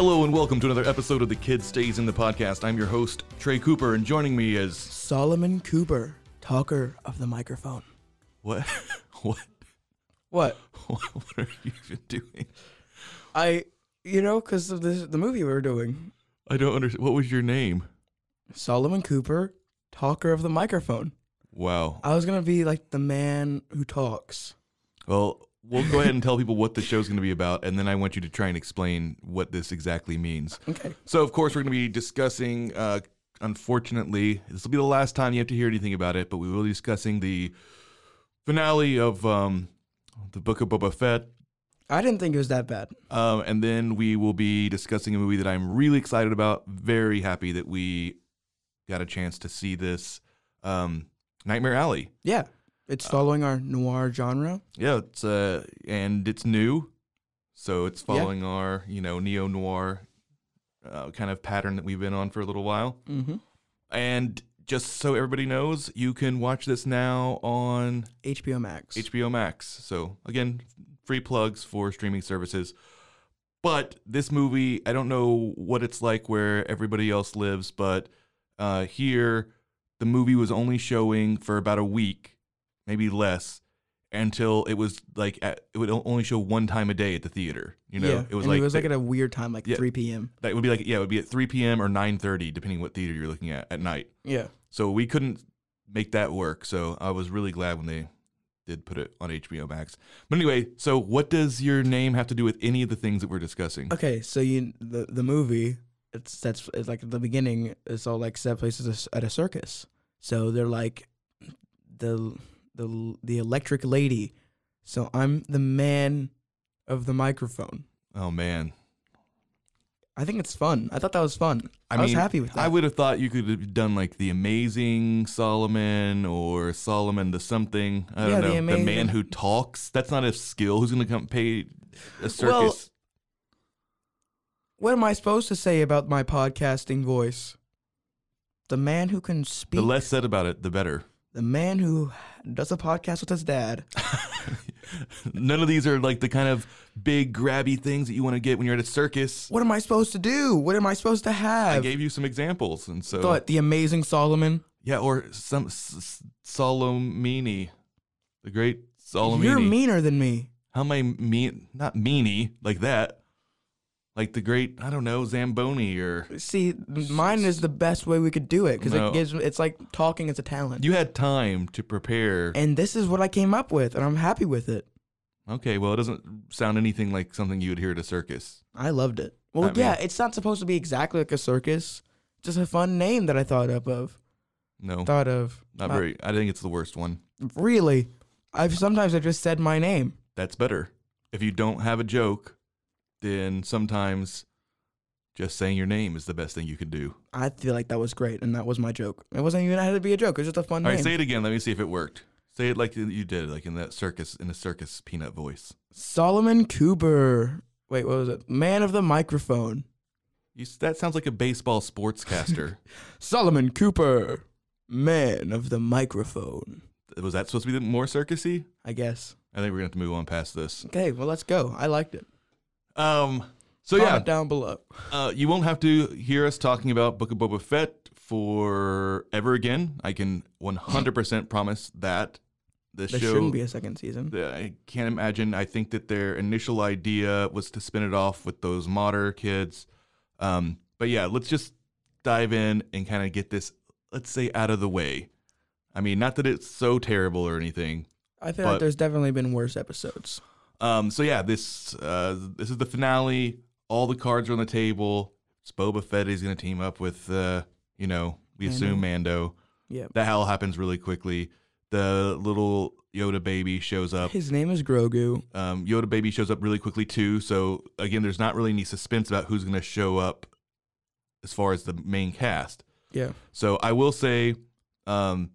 Hello and welcome to another episode of the Kid Stays in the Podcast. I'm your host, Trey Cooper, and joining me is. Solomon Cooper, talker of the microphone. What? what? What? What are you even doing? I, you know, because of this, the movie we were doing. I don't understand. What was your name? Solomon Cooper, talker of the microphone. Wow. I was gonna be like the man who talks. Well, we'll go ahead and tell people what the show's going to be about, and then I want you to try and explain what this exactly means. Okay. So, of course, we're going to be discussing. Uh, unfortunately, this will be the last time you have to hear anything about it, but we will be discussing the finale of um, the Book of Boba Fett, I didn't think it was that bad. um, and then we will be discussing a movie that I'm really excited about. Very happy that we got a chance to see this. Um, Nightmare Alley. Yeah, it's following our noir genre. Yeah, it's uh, and it's new, so it's following our you know neo noir uh, kind of pattern that we've been on for a little while. Mm-hmm. And just so everybody knows, you can watch this now on HBO Max. HBO Max. So again, free plugs for streaming services. But this movie, I don't know what it's like where everybody else lives, but uh, here the movie was only showing for about a week, maybe less, until it was like at, it would only show one time a day at the theater. You know, yeah, it was and like it was like at a weird time, like Yeah. 3 p.m. that would be like yeah, it would be at 3 p.m. or 9:30, depending what theater you're looking at at night. Yeah. So we couldn't make that work. So I was really glad when they did put it on HBO Max. But anyway, so what does your name have to do with any of the things that we're discussing? Okay, so you the the movie it's that's it's like at the beginning it's all like set places at a circus. So they're like the the the electric lady. So I'm the man of the microphone. Oh man. I think it's fun. I thought that was fun. I, was mean, happy with that. I would have thought you could have done like the amazing Solomon or Solomon the something. I don't Yeah, the know. The, man who talks. That's not a skill. Who's gonna come pay a circus? Well, What am I supposed to say about my podcasting voice? The man who can speak. the less said about it, the better. the man who does a podcast with his dad. None of these are like the kind of big grabby things that you want to get when you're at a circus. What am I supposed to do? What am I supposed to have? I gave you some examples, and so Thought the amazing Solomon. yeah, or some S- S- Solomini, the great Solomini. You're meaner than me. How am I mean? Not meanie like that. Like the great, I don't know, Zamboni or See, mine is the best way we could do it because No. it gives. It's like talking is a talent. you had time to prepare. and this is what I came up with, and I'm happy with it. Okay, well, it doesn't sound anything like something you would hear at a circus. I loved it. Well, I yeah, mean- it's not supposed to be exactly like a circus. Just a fun name that I thought up of. No, Thought of. not uh, very. I think it's the worst one. Really, I've sometimes I've just said my name. That's better. If you don't have a joke, then sometimes just saying your name is the best thing you can do. I feel like that was great, and that was my joke. It wasn't even had to be a joke. It was just a fun All name. right, say it again. Let me see if it worked. Say it like you did, like in that circus, in a circus peanut voice. Solomon Cooper. Wait, what was it? Man of the microphone. You, that sounds like a baseball sportscaster. Solomon Cooper. Man of the microphone. Was that supposed to be the more circusy? I guess. I think we're gonna have to move on past this. Okay, well let's go. I liked it. Um. So Comment yeah, down below. uh, you won't have to hear us talking about Book of Boba Fett for ever again. I can 100% promise that. This There show shouldn't be a second season. Yeah, I can't imagine. I think that their initial idea was to spin it off with those modder kids. Um, but yeah, let's just dive in and kind of get this, let's say, out of the way. I mean, not that it's so terrible or anything. I feel like there's definitely been worse episodes. Um, so yeah, this uh, this is the finale. All the cards are on the table. It's Boba Fett is going to team up with, uh, you know, we assume Mando. Yeah. That all happens really quickly. The little Yoda baby shows up. His name is Grogu. Um, Yoda baby shows up really quickly too. So again, there's not really any suspense about who's going to show up as far as the main cast. Yeah. So I will say, um,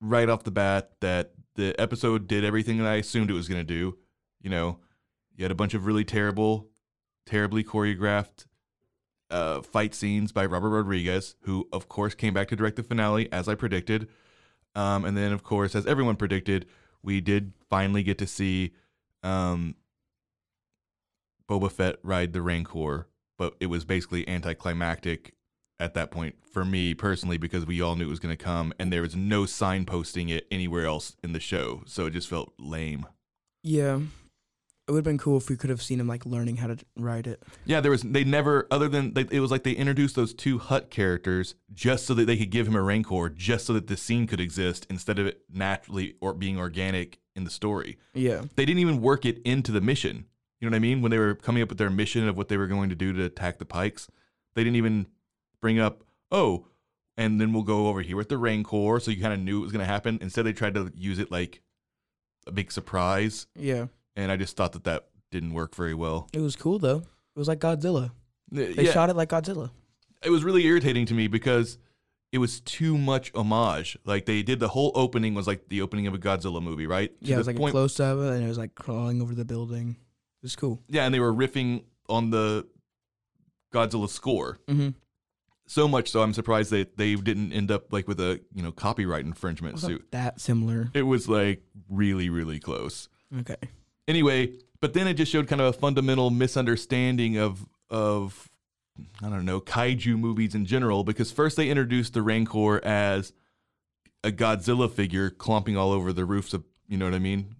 right off the bat, that the episode did everything that I assumed it was going to do. You know, you had a bunch of really terrible, terribly choreographed uh, fight scenes by Robert Rodriguez, who of course came back to direct the finale as I predicted. Um, and then, of course, as everyone predicted, we did finally get to see um, Boba Fett ride the Rancor but it was basically anticlimactic at that point for me personally because we all knew it was going to come and there was no signposting it anywhere else in the show. So it just felt lame. Yeah. It would have been cool if we could have seen him like learning how to ride it. Yeah, there was they never other than they, it was like they introduced those two Hutt characters just so that they could give him a rancor, just so that the scene could exist instead of it naturally or being organic in the story. Yeah. They didn't even work it into the mission. You know what I mean? When they were coming up with their mission of what they were going to do to attack the Pikes, they didn't even bring up, oh, and then we'll go over here with the rancor, so you kind of knew it was going to happen. Instead, they tried to use it like a big surprise, Yeah. And I just thought that that didn't work very well. It was cool though. It was like Godzilla. They yeah, shot it like Godzilla. it was really irritating to me because it was too much homage. Like they did the whole opening was like the opening of a Godzilla movie, right? To Yeah, it was like point- a close up and it was like crawling over the building. It was cool. Yeah, and they were riffing on the Godzilla score. Mm-hmm. So much so I'm surprised that they didn't end up like with a, you know, copyright infringement suit. that similar. It was like really, really close. Okay. Anyway, but then it just showed kind of a fundamental misunderstanding of of I don't know, kaiju movies in general, because first they introduced the Rancor as a Godzilla figure clomping all over the roofs of you know what I mean?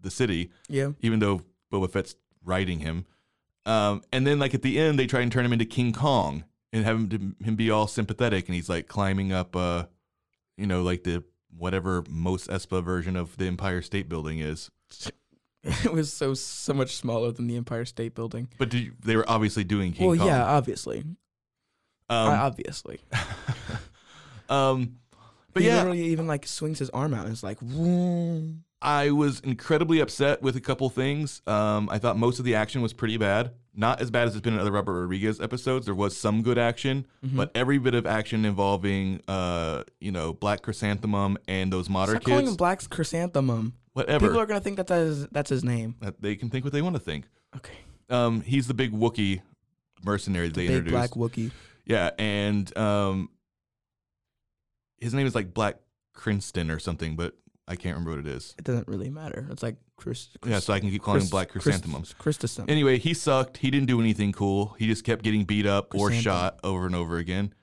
The city, Yeah. even though Boba Fett's riding him. Um, and then like at the end they try and turn him into King Kong and have him him be all sympathetic and he's like climbing up uh you know, like the whatever Mos Espa version of the Empire State Building is. It was so so much smaller than the Empire State Building. But did you, they were obviously doing King well, Kong. yeah, obviously. Um, I- obviously. um, but he yeah, literally even like swings his arm out and it's like. I was incredibly upset with a couple things. Um, I thought most of the action was pretty bad. Not as bad as it's been in other Robert Rodriguez episodes. There was some good action, Mhm. but every bit of action involving, uh, you know, Black Chrysanthemum and those modern Stop calling kids, him Black Chrysanthemum. Whatever, People are gonna think that that is, that's his name. that they can think what they want to think. Okay. Um, he's the big Wookiee mercenary that they Big introduced. black Wookie. Yeah, and um, his name is like Black Cranston or something, but I can't remember what it is. It doesn't really matter. It's like Chris. Yeah, so I can keep calling him Black Chrysanthemums. Christensen. Anyway, he sucked. He didn't do anything cool. He just kept getting beat up or shot over and over again.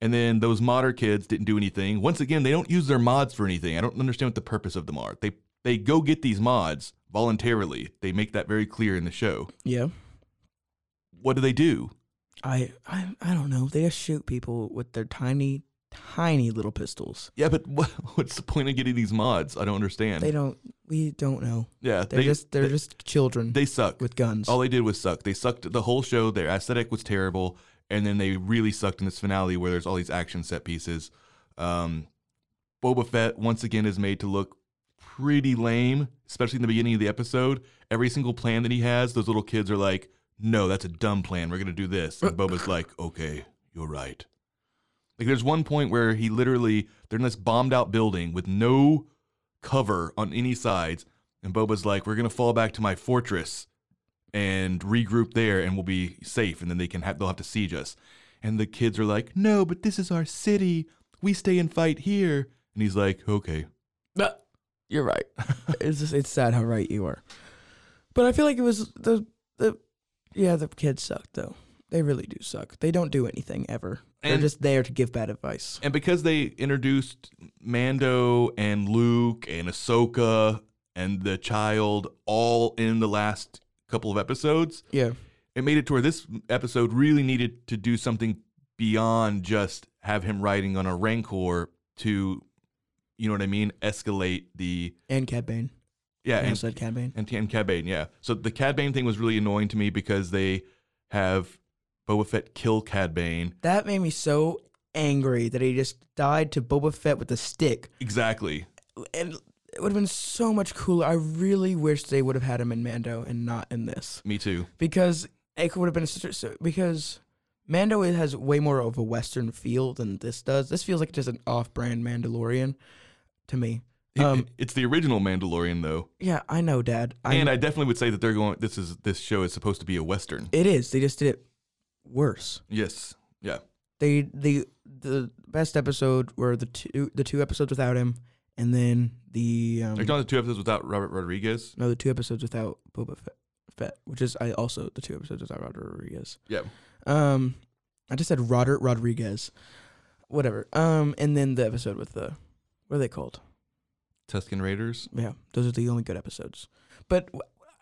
And then those modder kids didn't do anything. Once again, they don't use their mods for anything. I don't understand what the purpose of them are. They they go get these mods voluntarily. They make that very clear in the show. yeah. What do they do? I, I I don't know. They just shoot people with their tiny, tiny little pistols. Yeah, but what, what's the point of getting these mods? I don't understand. They don't. We don't know. yeah, They're they just they're they, just children they suck. with guns. All they did was suck. They sucked the whole show. Their aesthetic was terrible, and then they really sucked in this finale where there's all these action set pieces. Um, Boba Fett once again is made to look pretty lame, especially in the beginning of the episode. Every single plan that he has, those little kids are like, "No, that's a dumb plan. We're gonna do this." And Boba's like, "Okay, you're right." Like there's one point where he literally they're in this bombed out building with no cover on any sides, and Boba's like, "We're gonna fall back to my fortress." and regroup there and we'll be safe and then they can have they'll have to siege us and the kids are like no but this is our city we stay and fight here and he's like okay But you're right. it's just, it's sad how right you are. But I feel like it was the the yeah the kids suck though. They really do suck. They don't do anything ever. They're And- just there to give bad advice. and because they introduced Mando and Luke and Ahsoka and the child all in the last couple of episodes Yeah. it made it to where this episode really needed to do something beyond just have him riding on a rancor to you know what I mean escalate the And Cad Bane. yeah I and said Cad Bane. And, and Cad Bane, yeah. So the Cad Bane thing was really annoying to me because they have Boba Fett kill Cad Bane. That made me so angry that he just died to Boba Fett with a stick. Exactly. And it would have been so much cooler. I really wish they would have had him in Mando and not in this. Me too. because it would have been such a- so- because Mando has way more of a Western feel than this does. This feels like just an off-brand Mandalorian to me. Um, it's the original Mandalorian though. Yeah, I know, Dad. I, and I definitely would say that they're going this is this show is supposed to be a western. it is. They just did it worse. Yes. Yeah. They the the best episode were the two the two episodes without him, and then the um, Are the two episodes without Robert Rodriguez? no the two episodes without Boba Fett. Fett, which is I also the two episodes without Robert Rodriguez. Yeah. Um, I just said Robert Rodriguez, whatever. Um, and then the episode with the what are they called? Tusken Raiders. Yeah, those are the only good episodes. But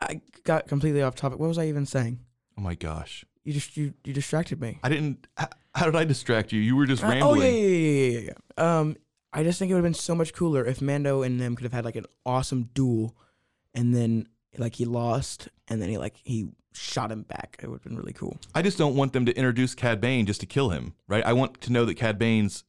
I got completely off topic. What was I even saying? Oh my gosh. You just you you distracted me. I didn't. h- How did I distract you? You were just Uh, rambling. oh yeah, yeah, yeah, yeah, yeah, yeah. Um, I just think it would have been so much cooler if Mando and them could have had like an awesome duel, and then like he lost, and then he like he shot him back. It would have been really cool. I just don't want them to introduce Cad Bane just to kill him, right? I want to know that Cad Bane's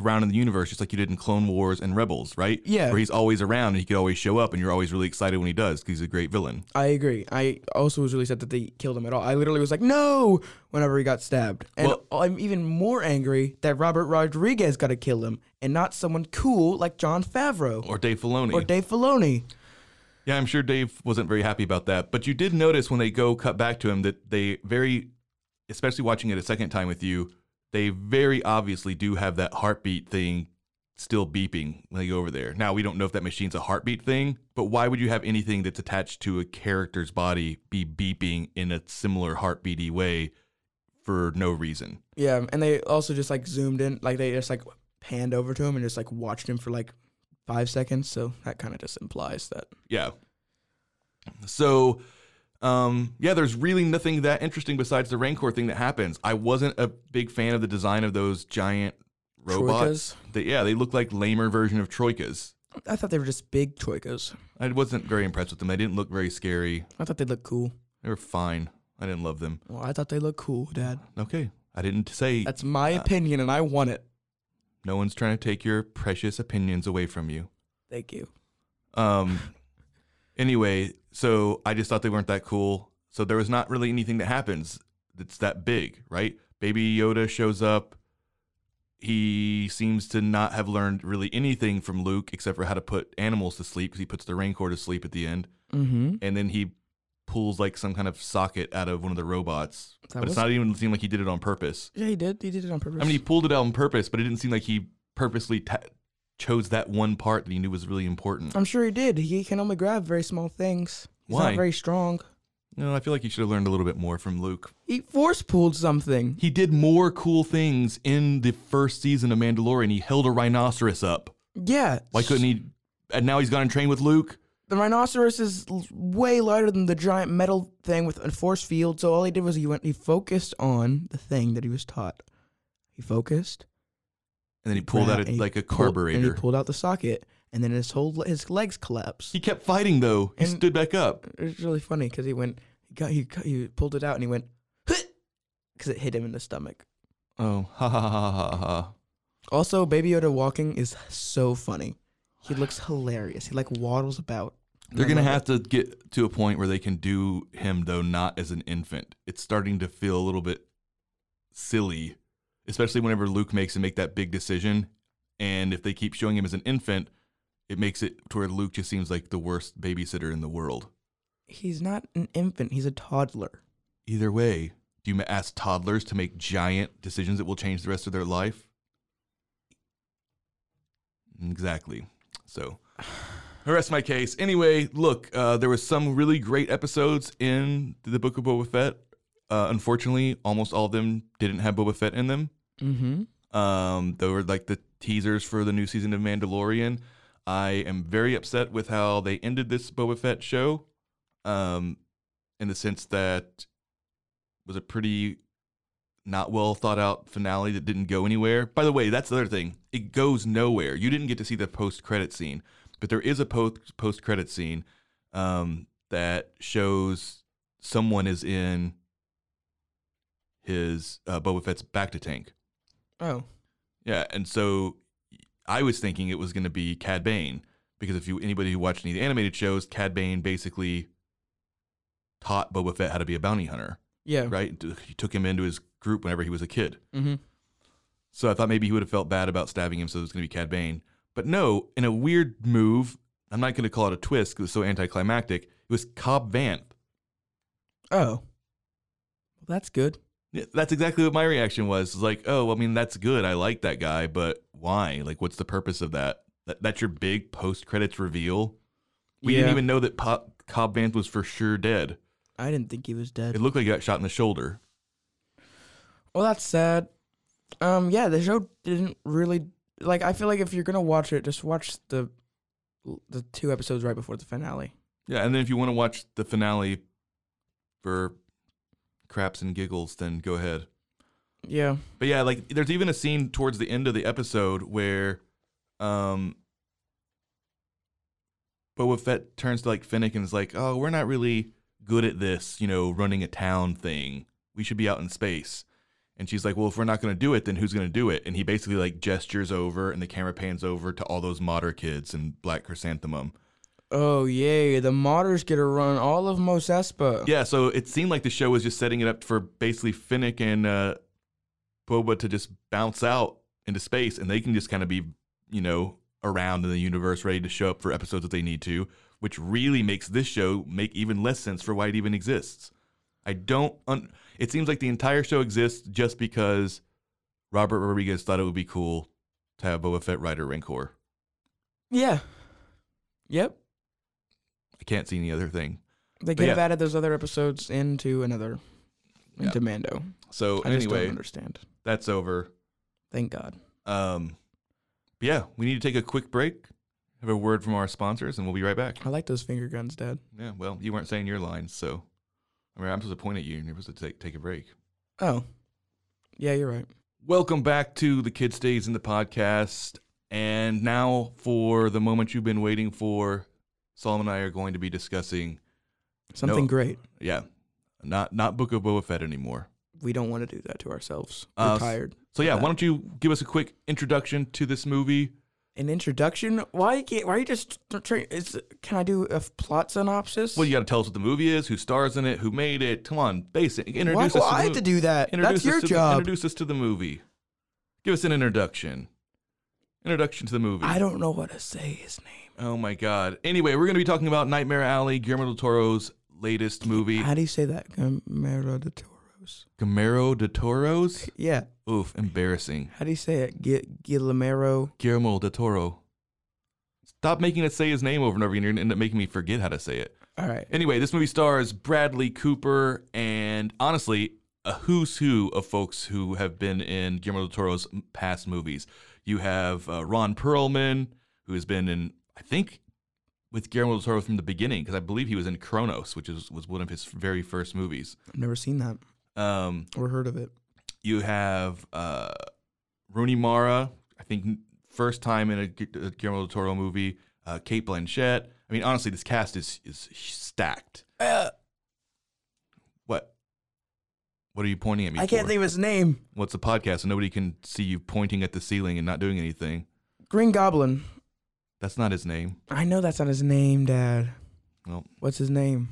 around in the universe, just like you did in Clone Wars and Rebels, right? Yeah. Where he's always around and he could always show up, and you're always really excited when he does because he's a great villain. I agree. I also was really sad that they killed him at all. I literally was like, no, whenever he got stabbed. And Well- I'm even more angry that Robert Rodriguez got to kill him and not someone cool like Jon Favreau Or Dave Filoni. or Dave Filoni. Yeah, I'm sure Dave wasn't very happy about that. But you did notice when they go cut back to him that they very, especially watching it a second time with you, they very obviously do have that heartbeat thing still beeping when they go over there. Now, we don't know if that machine's a heartbeat thing, but why would you have anything that's attached to a character's body be beeping in a similar heartbeaty way for no reason? Yeah, and they also just like zoomed in, like they just like panned over to him and just like watched him for like five seconds. So that kind of just implies that. Yeah. So, um, yeah, there's really nothing that interesting besides the Rancor thing that happens. I wasn't a big fan of the design of those giant robots. They, yeah, they look like lamer version of Troikas. I thought they were just big troikas. I wasn't very impressed with them. They didn't look very scary. I thought they looked cool. They were fine. I didn't love them. Well, I thought they looked cool, Dad. Okay. I didn't say That's my Uh, opinion, and I want it. no one's trying to take your precious opinions away from you. Thank you. Um. Anyway, so I just thought they weren't that cool. So there was not really anything that happens that's that big, right? Baby Yoda shows up. He seems to not have learned really anything from Luke except for how to put animals to sleep because he puts the Rancor to sleep at the end, Mm-hmm. and then he pulls like some kind of socket out of one of the robots. That but was- it's not even seem like he did it on purpose. Yeah, he did. He did it on purpose. I mean, he pulled it out on purpose, but it didn't seem like he purposely ta- chose that one part that he knew was really important. I'm sure he did. He can only grab very small things. He's Why? not very strong. No, I feel like he should have learned a little bit more from Luke. He force pulled something. He did more cool things in the first season of Mandalorian. He held a rhinoceros up. Yeah. Why couldn't he? And now he's gone and trained with Luke. The rhinoceros is l- way lighter than the giant metal thing with a force field. So all he did was he went. He focused on the thing that he was taught. He focused. And then he pulled out a, like a pulled- carburetor. and he pulled out the socket, and then his whole his legs collapsed. he kept fighting though. He And- stood back up. It was really funny because he went. He got. He he pulled it out and he went. Because it hit him in the stomach. Oh, ha ha ha ha ha. Also, Baby Yoda walking is so funny. He looks hilarious. He like waddles about. They're gonna have to get to a point where they can do him though not as an infant. It's starting to feel a little bit silly, especially whenever Luke makes him make that big decision. And if they keep showing him as an infant, it makes it to where Luke just seems like the worst babysitter in the world. He's not an infant. He's a toddler. Either way, do you ask toddlers to make giant decisions that will change the rest of their life? Exactly. So, the rest of my case. Anyway, look, uh, there was some really great episodes in the Book of Boba Fett. Uh, unfortunately, almost all of them didn't have Boba Fett in them. Mm-hmm. Um, they were like the teasers for the new season of Mandalorian. I am very upset with how they ended this Boba Fett show, um, in the sense that it was a pretty not well thought out finale that didn't go anywhere. By the way, that's the other thing; it goes nowhere. You didn't get to see the post credit scene, but there is a post post credit scene um, that shows someone is in his uh, Boba Fett's back to tank. Oh. Yeah, and so I was thinking it was going to be Cad Bane because if you anybody who watched any of the animated shows, Cad Bane basically taught Boba Fett how to be a bounty hunter, Yeah. right? He took him into his group whenever he was a kid. Mm-hmm. So I thought maybe he would have felt bad about stabbing him, so it was going to be Cad Bane. But no, in a weird move, I'm not going to call it a twist because it's so anticlimactic. It was Cobb Vanth. Oh. Well, that's good. Yeah, that's exactly what my reaction was. It's like, oh, I mean, that's good. I like that guy, but why? Like, what's the purpose of that? that that's your big post credits reveal. We didn't even know that Pop, Cobb Vanth was for sure dead. I didn't think he was dead. It looked like he got shot in the shoulder. Well, that's sad. Um, yeah, the show didn't really like. I feel like if you're gonna watch it, just watch the the two episodes right before the finale. Yeah, and then if you want to watch the finale for craps and giggles, then go ahead. Yeah, But yeah, like there's even a scene towards the end of the episode where um Boba Fett turns to like Fennec and is like, Oh, we're not really good at this, you know, running a town thing. We should be out in space. And she's like, Well, if we're not gonna do it, then who's gonna do it? And he basically like gestures over and the camera pans over to all those modder kids and Black Chrysanthemum. Oh yay! The modders get to run all of Mos Espa. Yeah, so it seemed like the show was just setting it up for basically Fennec and uh, Boba to just bounce out into space, and they can just kind of be, you know, around in the universe, ready to show up for episodes that they need to, which really makes this show make even less sense for why it even exists. I don't. Un- it seems like the entire show exists just because Robert Rodriguez thought it would be cool to have Boba Fett ride a Rancor. Yeah. Yep. I can't see any other thing. They could have added those other episodes into another Yeah. into Mando. So I anyway, don't understand. that's over. Thank God. Um, yeah, we need to take a quick break, have a word from our sponsors, and we'll be right back. I like those finger guns, Dad. Yeah, well, you weren't saying your lines, so I mean, I'm supposed to point at you, and you're supposed to take take a break. Oh, yeah, you're right. Welcome back to the Kid Stays in the podcast, and now for the moment you've been waiting for, Solomon and I are going to be discussing, Something No. great. yeah, not not Book of Boba Fett anymore. We don't want to do that to ourselves. Uh, We're tired. So yeah, why don't you give us a quick introduction to this movie? An introduction? Why can't? Why are you just trying? Is can I do a plot synopsis? Well, you got to tell us what the movie is, who stars in it, who made it. Come on, basic. Introduce do us. to I have to do that? That's your to The, job. introduce us to the movie. Give us an introduction. Introduction to the movie. I don't know what to say his name. oh my god. Anyway, we're going to be talking about Nightmare Alley, Guillermo del Toro's latest movie, How do you say that? Camaro de Toros. Guillermo de Toro's. Yeah. Oof, embarrassing. How do you say it? G- Guillermo. Guillermo del Toro. Stop making it say his name over and over again. You're going to end up making me forget how to say it. All right. Anyway, this movie stars Bradley Cooper and honestly, a who's who of folks who have been in Guillermo del Toro's past movies. You have uh, Ron Perlman, who has been in, I think, with Guillermo del Toro from the beginning, because I believe he was in Cronos, which is, was one of his very first movies. I've never seen that Um, or heard of it. you have uh, Rooney Mara, I think first time in a Gu- a Guillermo del Toro movie. Uh, Cate Blanchett. I mean, honestly, this cast is is stacked. Uh? What are you pointing at me I can't for? think of his name. What's the podcast? Nobody can see you pointing at the ceiling and not doing anything. Green Goblin. That's not his name. I know that's not his name, Dad. Well, What's his name?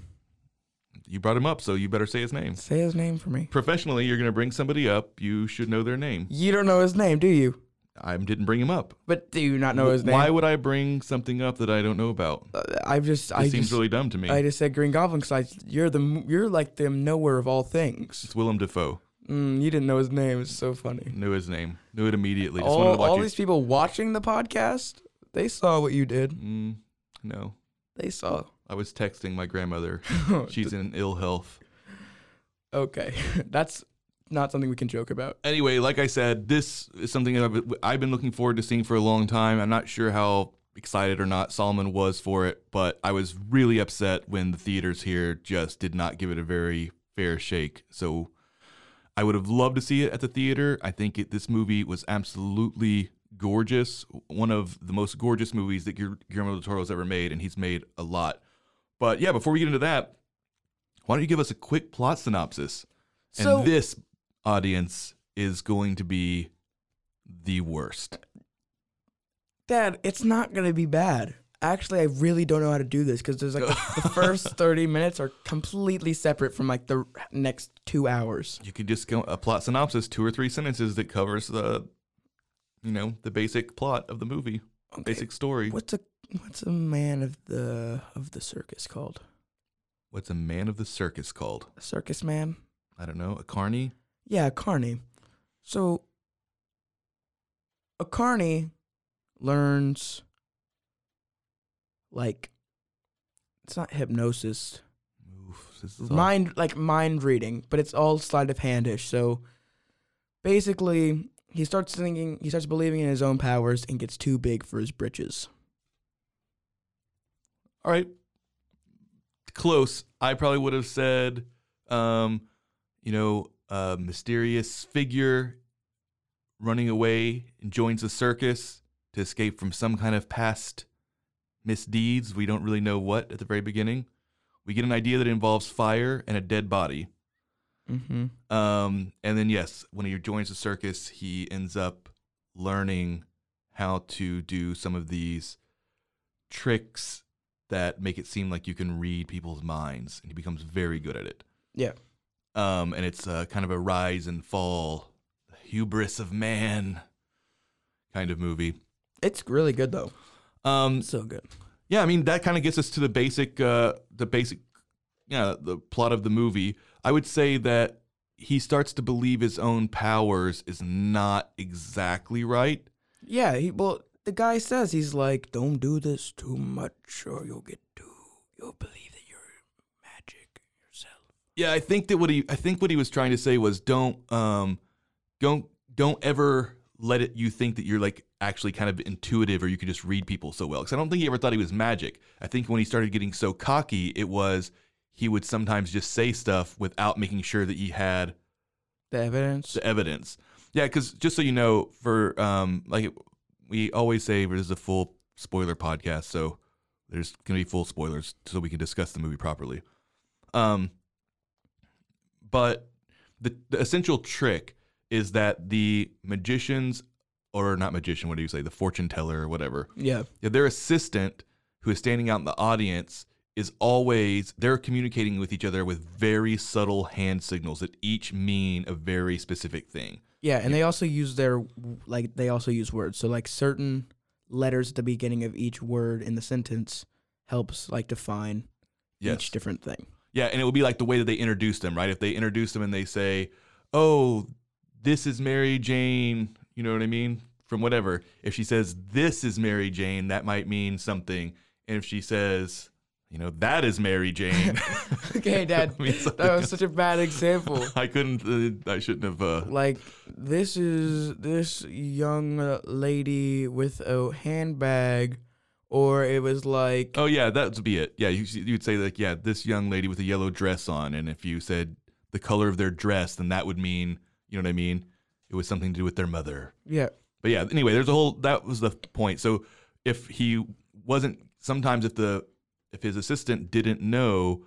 you brought him up, so you better say his name. Say his name for me. Professionally, you're going to bring somebody up. You should know their name. You don't know his name, do you? I didn't bring him up. But do you not know his name? Why would I bring something up that I don't know about? Uh, I've just, It I seems just, really dumb to me. I just said Green Goblin because you're the, you're like the knower of all things. it's Willem Dafoe. Mm, you didn't know his name. It's so funny. Knew his name. Knew it immediately. Just All, all these people watching the podcast, they saw what you did. Mm, no, They saw. I was texting my grandmother. She's in ill health. okay. That's not something we can joke about. anyway, like I said, this is something that I've, I've been looking forward to seeing for a long time. I'm not sure how excited or not Solomon was for it, but I was really upset when the theaters here just did not give it a very fair shake. So I would have loved to see it at the theater. I think it, this movie was absolutely gorgeous. One of the most gorgeous movies that Guil- Guillermo del Toro's ever made, and he's made a lot. But yeah, before we get into that, why don't you give us a quick plot synopsis? So- and this audience is going to be the worst. Dad, it's not gonna be bad. Actually, I really don't know how to do this because there's like the, the first thirty minutes are completely separate from like the next two hours. You could just go a plot synopsis, two or three sentences that covers the, you know, the basic plot of the movie, Okay, basic story. What's a what's a man of the of the circus called? What's a man of the circus called? A circus man? I don't know. A carny. Yeah, a carny. So a carny learns like it's not hypnosis. Oof, This is all- mind like mind reading, but it's all sleight of handish. So basically, he starts thinking, he starts believing in his own powers and gets too big for his britches. All right. Close. I probably would have said, um, you know, a mysterious figure running away and joins the circus to escape from some kind of past misdeeds. We don't really know what at the very beginning. We get an idea that involves fire and a dead body. Mm-hmm. Um, and then yes, when he joins the circus, he ends up learning how to do some of these tricks that make it seem like you can read people's minds, and he becomes very good at it. Yeah. Um, and it's uh, kind of a rise and fall, hubris of man kind of movie. It's really good though. Um, So good. yeah, I mean that kind of gets us to the basic, uh, the basic, yeah, the plot of the movie. I would say that he starts to believe his own powers is not exactly right. Yeah. He well, the guy says he's like, don't do this too much, or you'll get too. You'll believe that you're magic yourself. Yeah, I think that what he, I think what he was trying to say was don't, um, don't, don't ever let it you think that you're like actually kind of intuitive or you can just read people so well. Because I don't think he ever thought he was magic. I think when he started getting so cocky, it was he would sometimes just say stuff without making sure that he had The evidence. the evidence. Yeah, because just so you know, for um, like we always say, this is a full spoiler podcast, so there's gonna be full spoilers, so we can discuss the movie properly. Um, but the, the essential trick is that the magicians, or not magician, what do you say, the fortune teller or whatever, yeah. yeah, their assistant who is standing out in the audience is always they're communicating with each other with very subtle hand signals that each mean a very specific thing. Yeah, and they also use their like they also use words. So like certain letters at the beginning of each word in the sentence helps like define Yes. each different thing. Yeah, and it would be like the way that they introduce them, right? If they introduce them and they say, "Oh, this is Mary Jane," you know what I mean? From whatever. If she says, "This is Mary Jane," that might mean something. And if she says, you know, that is Mary Jane. Okay, Dad, I mean, That was such a bad example. I couldn't. Uh, I shouldn't have. Uh, Like this is this young lady with a handbag, or it was like Oh yeah, that would be it. Yeah, you, you'd say like, yeah, this young lady with a yellow dress on, and if you said the color of their dress, then that would mean, you know what I mean? It was something to do with their mother. yeah, But yeah, anyway, there's a whole. That was the point. So if he wasn't, sometimes if the if his assistant didn't know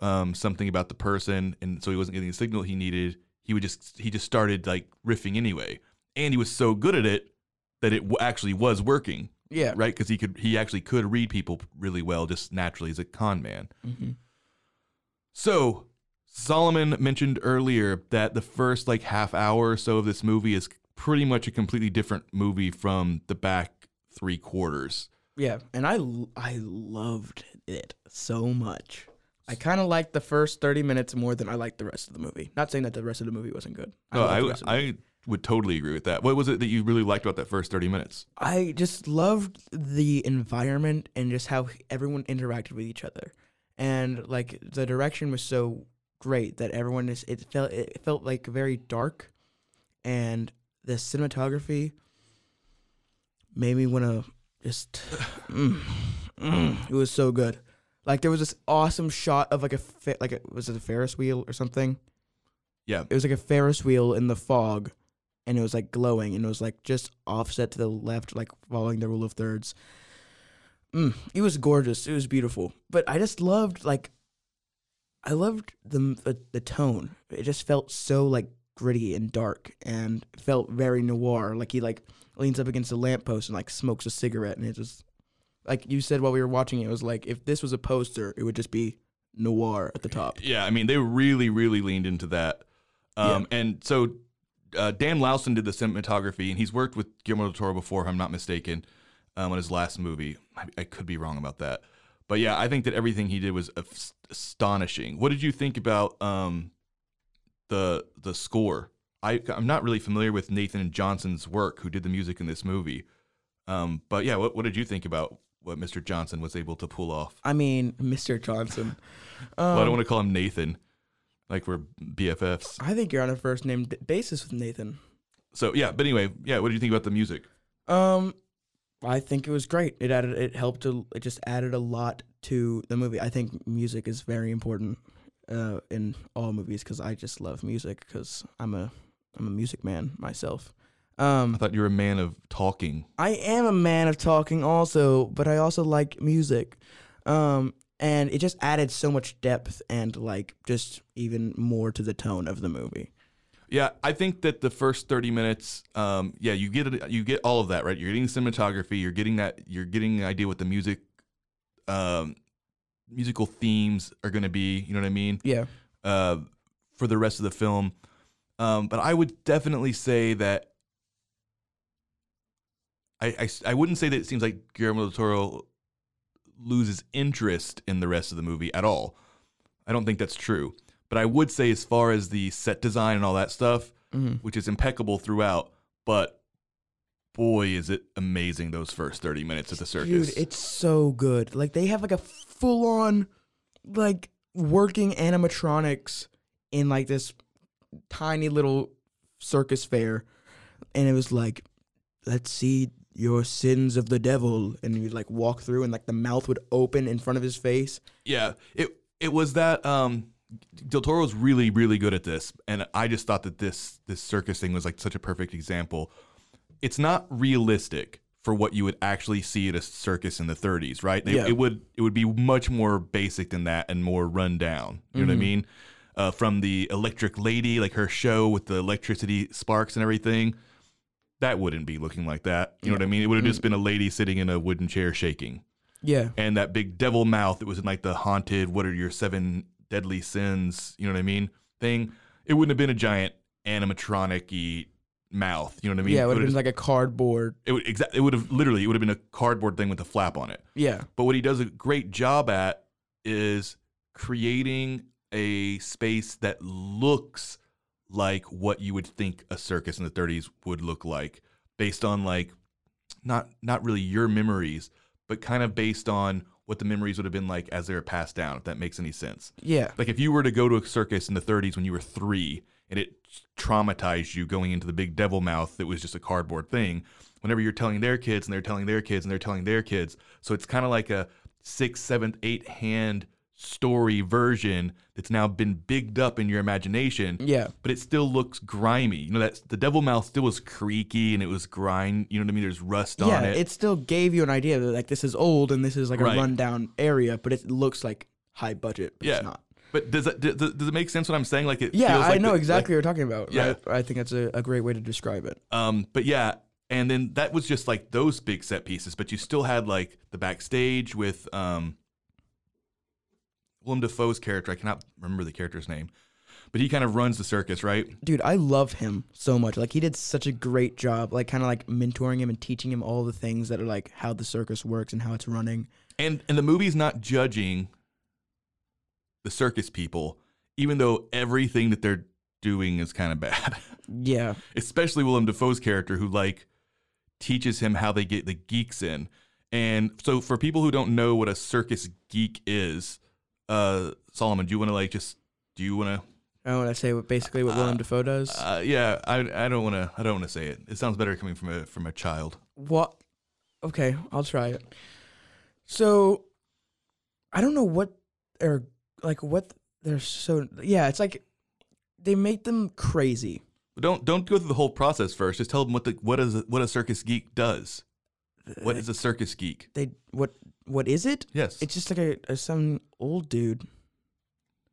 um, something about the person, and so he wasn't getting the signal he needed, he would just he just started like riffing anyway, and he was so good at it that it w- actually was working yeah, right? Because he could he actually could read people really well, just naturally as a con man. hmm So Solomon mentioned earlier that the first like half hour or so of this movie is pretty much a completely different movie from the back three quarters. yeah. And I I loved it so much. I kind of liked the first thirty minutes more than I liked the rest of the movie. Not saying that the rest of the movie wasn't good. I the I would totally agree with that. What was it that you really liked about that first thirty minutes? I just loved the environment and just how everyone interacted with each other, and like the direction was so great that everyone is. It felt it felt like very dark, and the cinematography made me want to just. mm, mm, it was so good. Like there was this awesome shot of like a fa- like a, was it a Ferris wheel or something? Yeah. It was like a Ferris wheel in the fog, and it was like glowing, and it was like just offset to the left, like following the rule of thirds. Mm, it was gorgeous. It was beautiful. But I just loved like, I loved the the, the tone. It just felt so like gritty and dark, and felt very noir. Like he like leans up against a lamppost and like smokes a cigarette, and it just like you said while we were watching it, it was like if this was a poster, it would just be noir at the top. Yeah, I mean they really really leaned into that. Um, And so uh, Dan Laustsen did the cinematography, and he's worked with Guillermo del Toro before, if I'm not mistaken, um, on his last movie. I, I could be wrong about that, but yeah, I think that everything he did was as- astonishing. What did you think about um, the the score? I, I'm not really familiar with Nathan Johnson's work, who did the music in this movie. Um, but yeah, what, what did you think about what Mr. Johnson was able to pull off. I mean, Mr. Johnson. well, I don't Um, want to call him Nathan, like we're BFFs. I think you're on a first name basis with Nathan. So yeah, but anyway, yeah. What do you think about the music? Um, I think it was great. It added, it helped to, it just added a lot to the movie. I think music is very important, uh, in all movies because I just love music because I'm a, I'm a music man myself. Um, I thought you were a man of talking. I am a man of talking also, but I also like music. Um, and it just added so much depth and like just even more to the tone of the movie. Yeah, I think that the first thirty minutes, um, yeah, you get it, you get all of that right. You're getting cinematography. You're getting that. You're getting an idea what the music, um, musical themes are going to be. You know what I mean? Yeah. uh, for the rest of the film. Um, but I would definitely say that I, I, I wouldn't say that it seems like Guillermo del Toro loses interest in the rest of the movie at all. I don't think that's true. But I would say, as far as the set design and all that stuff, hmm which is impeccable throughout, but boy, is it amazing those first 30 minutes at the circus. Dude, it's so good. Like they have like a full on like working animatronics in like this tiny little circus fair. And it was like, let's see your sins of the devil. And you'd like walk through and like the mouth would open in front of his face. Yeah, it it was that um Del Toro was really really good at this and I just thought that this this circus thing was like such a perfect example. It's not realistic for what you would actually see at a circus in the 30s, right? They, Yeah. It would it would be much more basic than that and more run down. You know what I Mhm. mean? Uh, from the electric lady, like her show with the electricity sparks and everything, that wouldn't be looking like that. You know what I mean? It would have just mm. been a lady sitting in a wooden chair shaking Yeah. and that big devil mouth that was in like the haunted what are your seven deadly sins you know what i mean thing it wouldn't have been a giant animatronic y mouth you know what i mean yeah, it would have been like a cardboard. it would exactly it would have literally it would have been a cardboard thing with a flap on it Yeah. but what he does a great job at is creating a space that looks like what you would think a circus in the 30s would look like based on like not not really your memories but kind of based on what the memories would have been like as they were passed down if that makes any sense Yeah. like if you were to go to a circus in the 30s when you were 3 and it traumatized you going into the big devil mouth that was just a cardboard thing whenever you're telling their kids and they're telling their kids and they're telling their kids so it's kind of like a sixth seventh eighth hand story version that's now been bigged up in your imagination Yeah. but it still looks grimy you know that the devil mouth still was creaky and it was grind you know what i mean there's rust Yeah, on it it still gave you an idea that like this is old and this is like Right. a rundown area, but it looks like high budget, but Yeah. it's not. but does that does, does it make sense what i'm saying like it Yeah, I like know the- exactly what you're talking about. Yeah. I, I think that's a, a great way to describe it. Um, but yeah, and then that was just like those big set pieces, but you still had like the backstage with um Willem Dafoe's character. I cannot remember the character's name, but he kind of runs the circus, right? Dude, I love him so much. Like he did such a great job, like kind of like mentoring him and teaching him all the things that are like how the circus works and how it's running. And and the movie's not judging the circus people, even though everything that they're doing is kind of bad. Yeah. especially Willem Dafoe's character who like teaches him how they get the geeks in. And so for people who don't know what a circus geek is, uh Solomon, do you want to like just do you want to? I want to say what basically what Willem Uh, Dafoe does. uh yeah, I I don't want to I don't want to say it. It sounds better coming from a from a child. What? Okay, I'll try it. So, I don't know what they're like. What they're so yeah. It's like they make them crazy. But don't don't go through the whole process first. Just tell them what the what is what a circus geek does. What is a circus geek? they? What? What is it? Yes. It's just like a, a some old dude.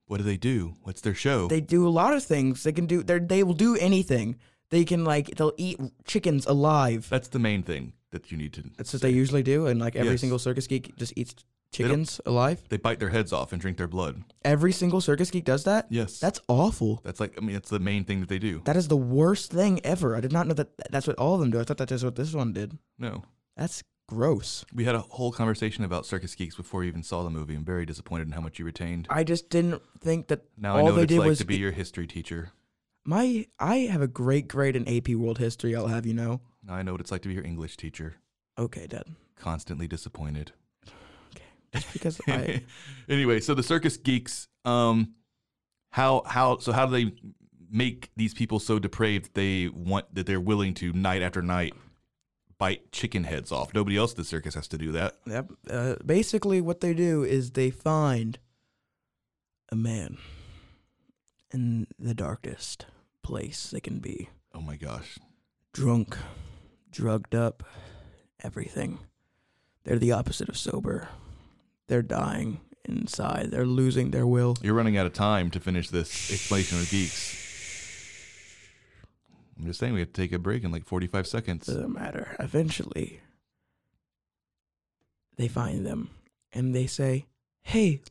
what do they do? What's their show? They do a lot of things. They can do. They they will do anything. They can like they'll eat chickens alive. That's the main thing that you need to. That's what they usually do, and like every Yes. single circus geek just eats chickens alive. They bite their heads off and drink their blood. Every single circus geek does that. Yes. That's awful. That's like I mean that's the main thing that they do. That is the worst thing ever. I did not know that that's what all of them do. I thought that's what this one did. No. That's gross. We had a whole conversation about circus geeks before you even saw the movie. I'm very disappointed in how much you retained. I just didn't think that Now I know they what it's did like was to be your history teacher. my. I have a great grade in AP World History. I'll have you know. Now I know what it's like to be your English teacher. Okay, Dad. Constantly disappointed. Just because I anyway, so the circus geeks, um, how how so how do they make these people so depraved that they want that they're willing to night after night bite chicken heads off? Nobody else at the circus has to do that. Yep. Uh, basically, what they do is they find a man in the darkest place they can be. Oh my gosh. Drunk, drugged up, everything. They're the opposite of sober. They're dying inside. They're losing their will. You're running out of time to finish this explanation of geeks. I'm just saying we have to take a break in like 45 seconds. Doesn't matter. Eventually, they find them and they say, "Hey,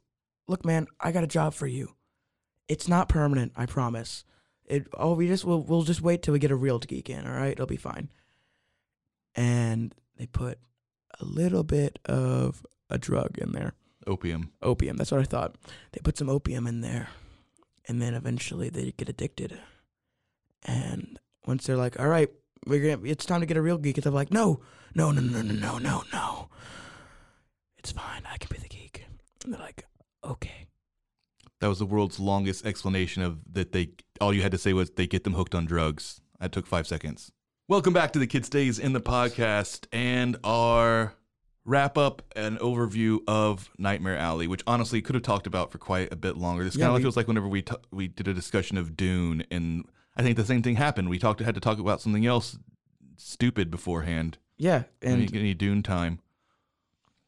look, man, I got a job for you. It's not permanent, I promise. It. Oh, we just we'll we'll just wait till we get a real geek in. All right, it'll be fine." And they put a little bit of a drug in there, Opium. opium. That's what I thought. They put some opium in there, and then eventually they get addicted. And once they're like, "All right, we're gonna, it's time to get a real geek," and they're like, "No, no, no, no, no, no, no, no. It's fine. I can be the geek." And they're like, "Okay." That was the world's longest explanation of that they all you had to say was they get them hooked on drugs. That took five seconds. Welcome back to the Kid Stays in the podcast and our wrap up and overview of Nightmare Alley, which honestly could have talked about for quite a bit longer. This Yeah, kind of feels like whenever we t- we did a discussion of Dune, and I think the same thing happened. We talked had to talk about something else stupid beforehand. Yeah, And and any Dune time.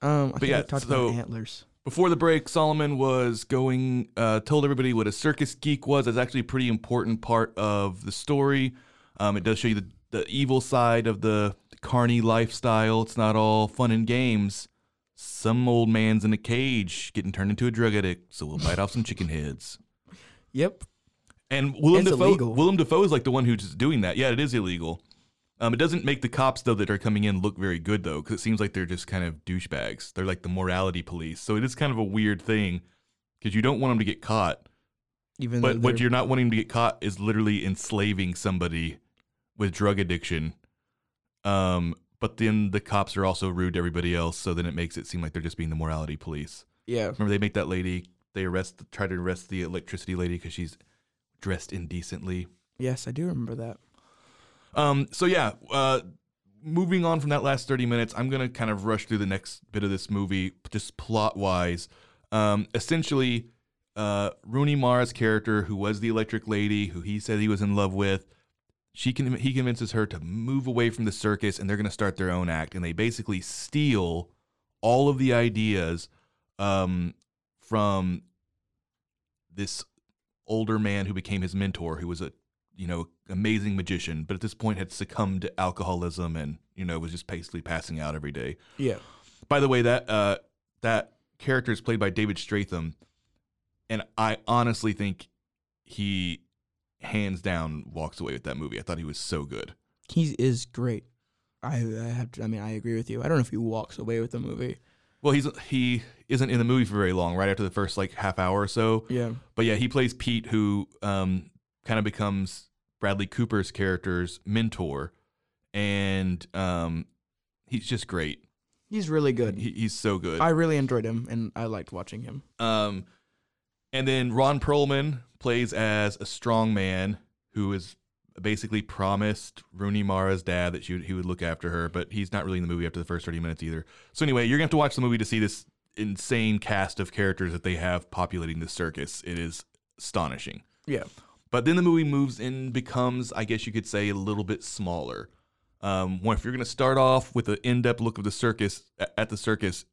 um, I think yeah, talked so- about antlers. Before the break, Solomon was going, uh, told everybody what a circus geek was. That's actually a pretty important part of the story. Um, it does show you the, the evil side of the carny lifestyle. It's not all fun and games. Some old man's in a cage getting turned into a drug addict, so we'll bite off some chicken heads. Yep. And Willem It's Dafoe, illegal. Willem Dafoe is like the one who's just doing that. Yeah, it is illegal. Um, it doesn't make the cops though that are coming in look very good though, because it seems like they're just kind of douchebags. They're like the morality police. So it is kind of a weird thing, because you don't want them to get caught, Even but what you're not wanting to get caught is literally enslaving somebody with drug addiction. Um, but then the cops are also rude to everybody else, so then it makes it seem like they're just being the morality police. yeah, Remember, they make that lady. They arrest, try to arrest the electricity lady because she's dressed indecently. yes, I do remember that. Um, so yeah, uh, moving on from that last 30 minutes, I'm gonna kind of rush through the next bit of this movie, just plot wise. Um, essentially, uh, Rooney Mara's character, who was the Electric Lady, who he said he was in love with, she can he convinces her to move away from the circus, and they're gonna start their own act, and they basically steal all of the ideas um, from this older man who became his mentor, who was a you know amazing magician, but at this point had succumbed to alcoholism and you know was just basically passing out every day. Yeah, By the way, that uh, that character is played by David Strathairn, and I honestly think he hands down walks away with that movie. I thought he was so good. he is great. I I have to. I mean, I agree with you. I don't know if he walks away with the movie. Well, he's he isn't in the movie for very long. Right after the first like half hour or so, Yeah, But yeah, he plays Pete, who um, kind of becomes Bradley Cooper's character's mentor, and um, he's just great. he's really good. He, he's so good. I really enjoyed him, and I liked watching him. Um, and then Ron Perlman plays as a strong man who is basically promised Rooney Mara's dad that she would, he would look after her, but he's not really in the movie after the first 30 minutes either. So anyway, you're gonna have to watch the movie to see this insane cast of characters that they have populating the circus. It is astonishing. Yeah, But then the movie moves and becomes, I guess you could say, a little bit smaller. Um, well, if you're going to start off with an in-depth look of the circus at the circus,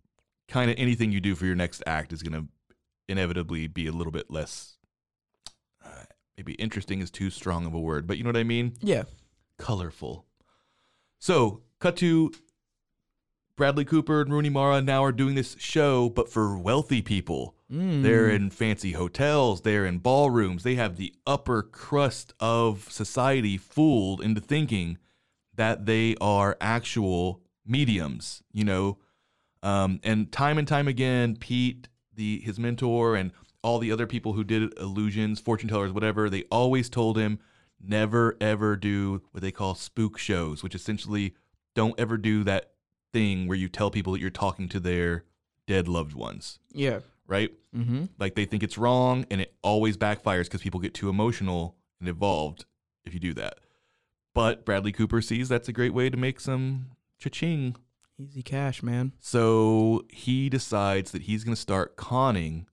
kind of anything you do for your next act is going to inevitably be a little bit less. Maybe interesting is too strong of a word, but you know what I mean. yeah, Colorful. So, cut to Bradley Cooper and Rooney Mara now are doing this show, but for wealthy people. Mm. They're in fancy hotels, they're in ballrooms. They have the upper crust of society fooled into thinking that they are actual mediums, you know. Um, and time and time again, Pete, the his mentor, and all the other people who did illusions, fortune tellers, whatever, they always told him never ever do what they call spook shows, which essentially don't ever do that thing where you tell people that you're talking to their dead loved ones, Yeah. right? Mm-hmm. Like they think it's wrong and it always backfires because people get too emotional and involved if you do that. But Bradley Cooper sees that's a great way to make some cha-ching. Easy cash, man. So he decides that he's going to start conning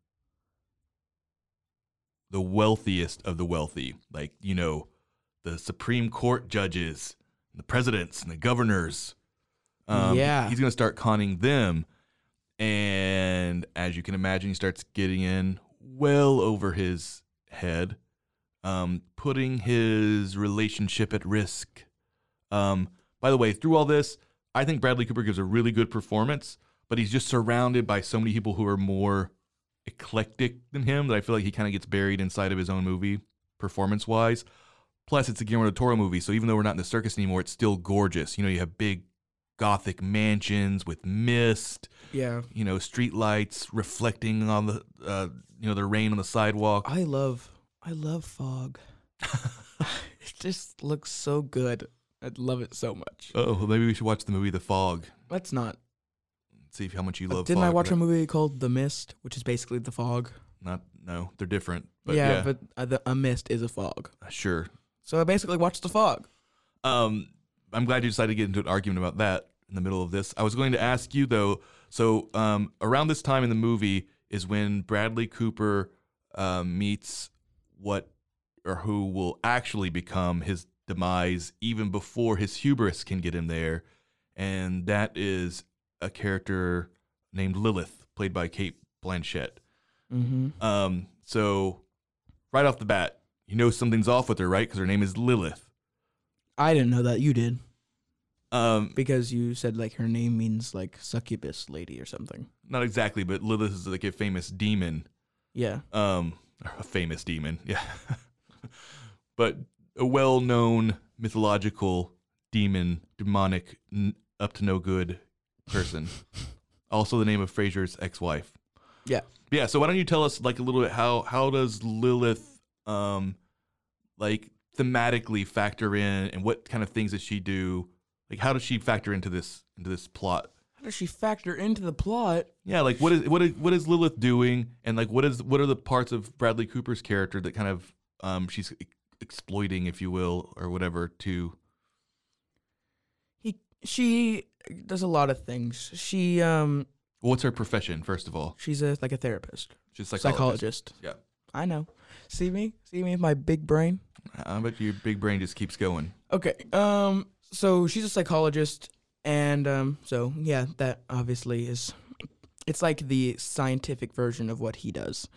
the wealthiest of the wealthy, like, you know, the Supreme Court judges, the presidents, and the governors. Um, Yeah. He's going to start conning them. And as you can imagine, he starts getting in well over his head, um, putting his relationship at risk. Um, by the way, through all this, I think Bradley Cooper gives a really good performance, but he's just surrounded by so many people who are more eclectic than him that I feel like he kind of gets buried inside of his own movie, performance wise. Plus, it's a Guillermo del Toro movie, so even though we're not in the circus anymore, it's still gorgeous. You know, you have big gothic mansions with mist, Yeah. you know, street lights reflecting on the, uh, you know, the rain on the sidewalk. I love I love fog. it just looks so good. I love it so much. Oh, well, maybe we should watch the movie The Fog. Let's not. See how much you love. Didn't I watch a movie called The Mist, which is basically the fog? Not no, they're different. But yeah, yeah, but uh, the, a mist is a fog. sure. So I basically watched the fog. Um, I'm glad you decided to get into an argument about that in the middle of this. I was going to ask you though. So um, around this time in the movie is when Bradley Cooper um, meets what or who will actually become his demise, even before his hubris can get him there, and that is a character named Lilith, played by Cate Blanchett. Mm-hmm. Um, so right off the bat, you know something's off with her, right? Because her name is Lilith. I didn't know that. You did Um, because you said like her name means like succubus lady or something. not exactly, but Lilith is like a famous demon. Yeah. Um, a famous demon, yeah. but a well-known mythological demon, demonic, n- up to no good person. also, the name of Frasier's ex-wife. Yeah. Yeah. So why don't you tell us like a little bit how how does Lilith, um, like thematically factor in, and what kind of things does she do? Like, how does she factor into this into this plot? How does she factor into the plot? Yeah, like what is what is what is Lilith doing, and like what is what are the parts of Bradley Cooper's character that kind of um she's exploiting, if you will, or whatever to she does a lot of things. She um what's her profession first of all? she's a like a therapist, She's a psychologist. Yeah. I know. See me? See me with my big brain? I bet your big brain just keeps going. Okay. Um. So she's a psychologist, and um. So yeah, that obviously is. It's like the scientific version of what he does.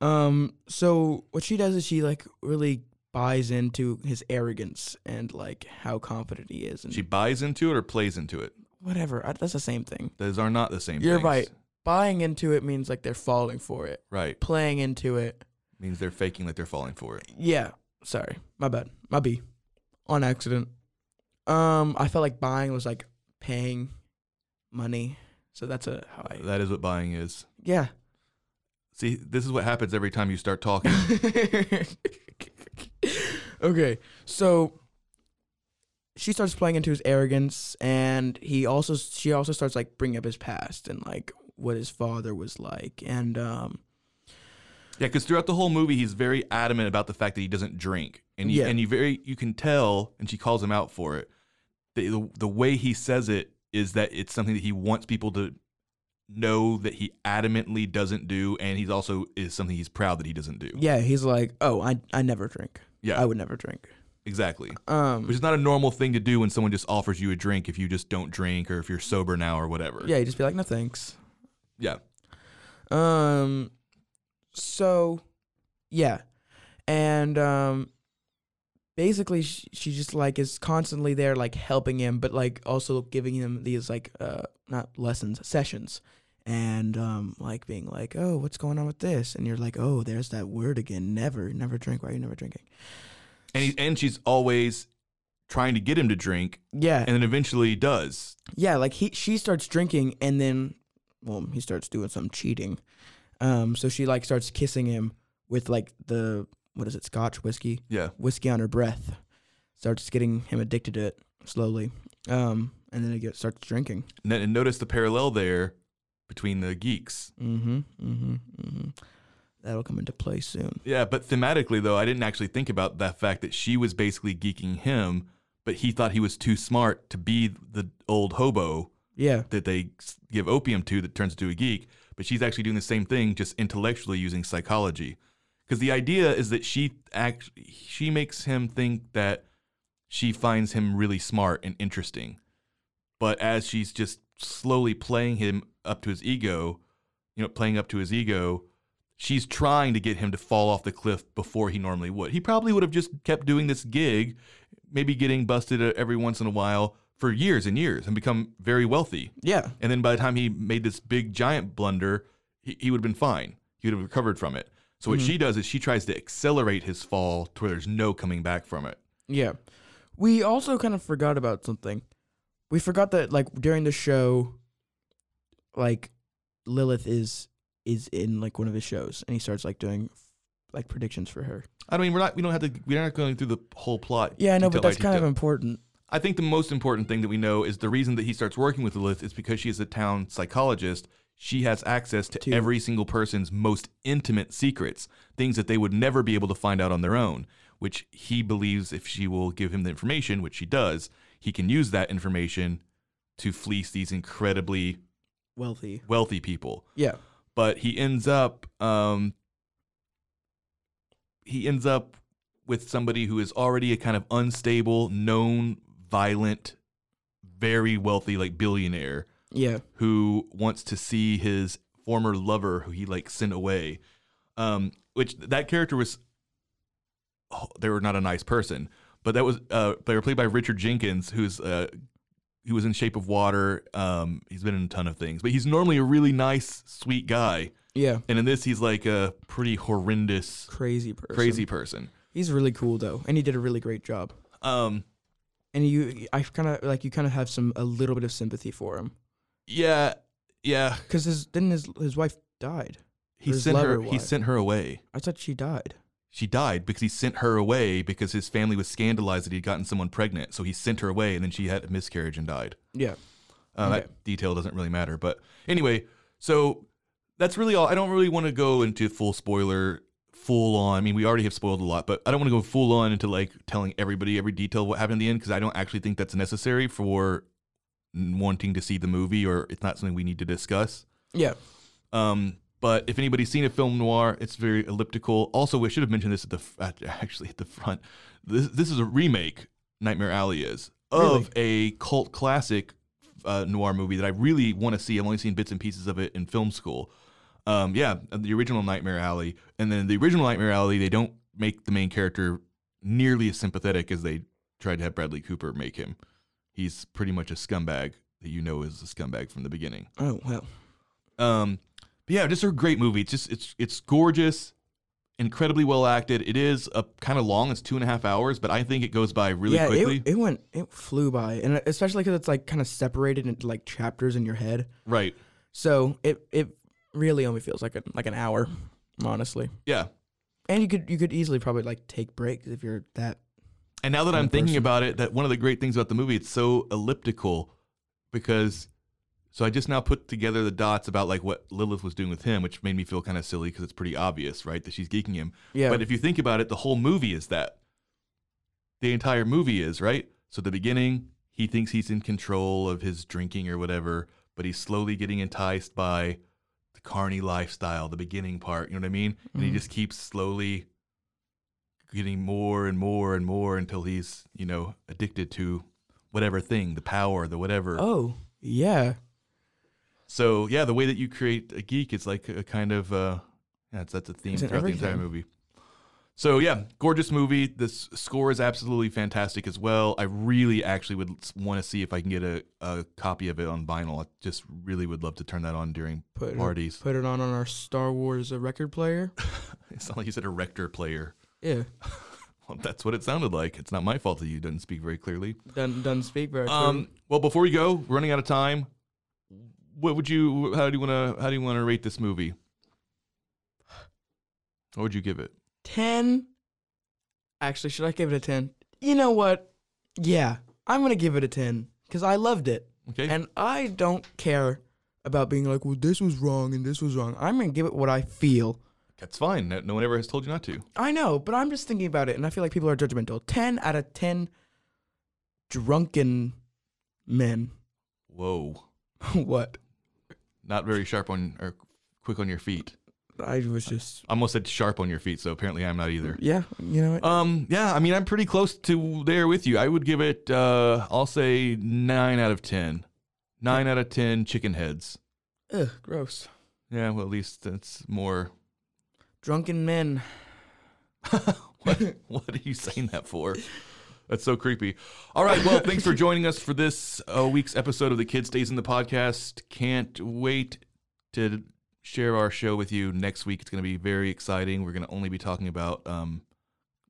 Um. So what she does is she like really buys into his arrogance and like how confident he is and She buys into it or plays into it. whatever. I, that's the same thing. Those are not the same. You're things. right. Buying into it means like they're falling for it. Right Playing into it. means they're faking like they're falling for it. Yeah. Sorry. My bad. My B. On accident. Um, I felt like buying was like paying money. So that's a how I That is what buying is. Yeah. See, this is what happens every time you start talking. okay. So she starts playing into his arrogance and he also she also starts like bringing up his past and like what his father was like and um Yeah, because throughout the whole movie, he's very adamant about the fact that he doesn't drink, and you, Yeah. and you very you can tell, and she calls him out for it. The, the the way he says it is that it's something that he wants people to know that he adamantly doesn't do, and he's also is something he's proud that he doesn't do. yeah, he's like, "Oh, I I never drink. Yeah, I would never drink." exactly. Um Which is not a normal thing to do when someone just offers you a drink if you just don't drink or if you're sober now or whatever. yeah, you just be like, "No, thanks." yeah. Um so yeah. And um basically she, she just like is constantly there like helping him but like also giving him these like uh not lessons, sessions. And um like being like, "Oh, what's going on with this?" And you're like, "Oh, there's that word again. Never, never drink. Why are you never drinking?" And he, and she's always trying to get him to drink, Yeah. and then eventually he does. Yeah, like he she starts drinking and then well, he starts doing some cheating. Um so she like starts kissing him with like the what is it, scotch whiskey? Yeah. Whiskey on her breath. Starts getting him addicted to it slowly. Um and then he gets starts drinking. And, then, and notice the parallel there between the geeks. Mm-hmm. Mm-hmm. Mm-hmm. That'll come into play soon. Yeah, but thematically though, I didn't actually think about that fact that she was basically geeking him, but he thought he was too smart to be the old hobo Yeah. that they give opium to that turns into a geek, but she's actually doing the same thing just intellectually using psychology. Cuz the idea is that she act she makes him think that she finds him really smart and interesting. But as she's just slowly playing him up to his ego, you know, playing up to his ego, she's trying to get him to fall off the cliff before he normally would. He probably would have just kept doing this gig, maybe getting busted every once in a while for years and years and become very wealthy. Yeah. And then by the time he made this big giant blunder, he, he would have been fine. He would have recovered from it. So what mm-hmm. she does is she tries to accelerate his fall to where there's no coming back from it. Yeah. We also kind of forgot about something. We forgot that like during the show like Lilith is is in like one of his shows and he starts like doing like predictions for her. I don't mean, we're not we don't have to we're not going through the whole plot. Yeah, I know, but that's kind of important. I think the most important thing that we know is the reason that he starts working with Lilith is because she is a town psychologist. She has access to To- every single person's most intimate secrets, things that they would never be able to find out on their own, which he believes if she will give him the information, which she does, he can use that information to fleece these incredibly Wealthy. wealthy people Yeah. but he ends up um he ends up with somebody who is already a kind of unstable, known, violent, very wealthy like billionaire Yeah. who wants to see his former lover who he like sent away. Um which that character was oh, they were not a nice person, but that was uh they were played by Richard Jenkins who's uh he was in Shape of Water. Um, he's been in a ton of things, but he's normally a really nice, sweet guy. Yeah. And in this, he's like a pretty horrendous, Crazy person. crazy person. He's really cool though, and he did a really great job. Um, And you, I kind of like you kind of have some a little bit of sympathy for him yeah, yeah. because his didn't his his wife died. He sent her. lover He sent her away. I thought she died. She died because he sent her away because his family was scandalized that he'd gotten someone pregnant. So he sent her away, and then she had a miscarriage and died. Yeah. Uh, Okay. That detail doesn't really matter. But anyway, so that's really all. I don't really want to go into full spoiler, full on. I mean, we already have spoiled a lot, but I don't want to go full on into like telling everybody every detail of what happened in the end because I don't actually think that's necessary for wanting to see the movie or it's not something we need to discuss. Yeah. Um, but if anybody's seen a film noir, it's very elliptical. Also, we should have mentioned this at the f- at- actually at the front. This this is a remake. Nightmare Alley is of a cult classic uh, noir movie that I really want to see. I've only seen bits and pieces of it in film school. Um, yeah, the original Nightmare Alley, and then the original Nightmare Alley, they don't make the main character nearly as sympathetic as they tried to have Bradley Cooper make him. He's pretty much a scumbag that you know is a scumbag from the beginning. Oh well. Um, but yeah, just a great movie. It's just it's it's gorgeous, incredibly well acted. It is a kind of long. It's two and a half hours, but I think it goes by really yeah, quickly. It, it went it flew by, and especially because it's like kind of separated into like chapters in your head. right? So it it really only feels like a, like an hour, honestly. Yeah. And you could you could easily probably like take breaks if you're that. And now that I'm thinking person. about it, that one of the great things about the movie, it's so elliptical, because. So I just now put together the dots about like what Lilith was doing with him, which made me feel kind of silly because it's pretty obvious, right, that she's geeking him. Yeah. But if you think about it, the whole movie is that. The entire movie is, right? So the beginning, he thinks he's in control of his drinking or whatever, but he's slowly getting enticed by the carny lifestyle, the beginning part, you know what I mean? And he Mhm. just keeps slowly getting more and more and more until he's, you know, addicted to whatever thing, the power, the whatever. oh yeah. So yeah, the way that you create a geek is like a kind of uh yeah, that's that's a theme It's throughout the entire movie. So yeah, gorgeous movie. This score is absolutely fantastic as well. I really actually would want to see if I can get a, a copy of it on vinyl. I just really would love to turn that on during Put it, parties. put it on on our Star Wars uh, record player. It's not like you said a rector player. Yeah. Well, that's what it sounded like. It's not my fault that you didn't speak very clearly. Doesn't doesn't speak very. Um, well, before we go, running out of time. What would you? How do you want to? How do you want to rate this movie? What would you give it? ten. Actually, should I give it a ten? You know what? Yeah, I'm gonna give it a ten because I loved it, Okay. and I don't care about being like, well, this was wrong and this was wrong. I'm gonna give it what I feel. That's fine. No one ever has told you not to. I know, but I'm just thinking about it, and I feel like people are judgmental. Ten out of ten drunken men. Whoa. what? Not very sharp on or quick on your feet. I was just I almost said sharp on your feet, so apparently I'm not either. yeah. You know what? Um, yeah, I mean, I'm pretty close to there with you. I would give it, uh, I'll say nine out of ten. Nine out of ten chicken heads. Ugh, gross. Yeah, well, at least that's more. Drunken men. what, what are you saying that for? That's so creepy. All right, well, thanks for joining us for this uh, week's episode of the Kid Stays in the Podcast. Can't wait to share our show with you next week. It's going to be very exciting. We're going to only be talking about um,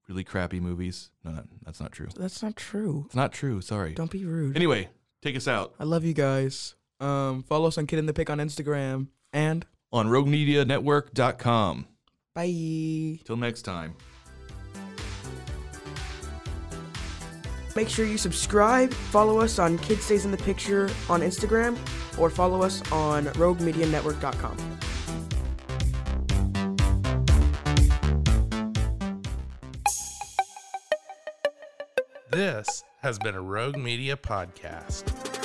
really crappy movies. No, no, that's not true. That's not true. It's not true. Sorry. Don't be rude. Anyway, take us out I love you guys. Um, follow us on Kid in the Pick on Instagram and on roguemedianetwork.com. bye. Till next time. Make sure you subscribe. Follow us on Kid Stays in the Picture on Instagram, or follow us on RogueMediaNetwork.com. This has been a Rogue Media podcast.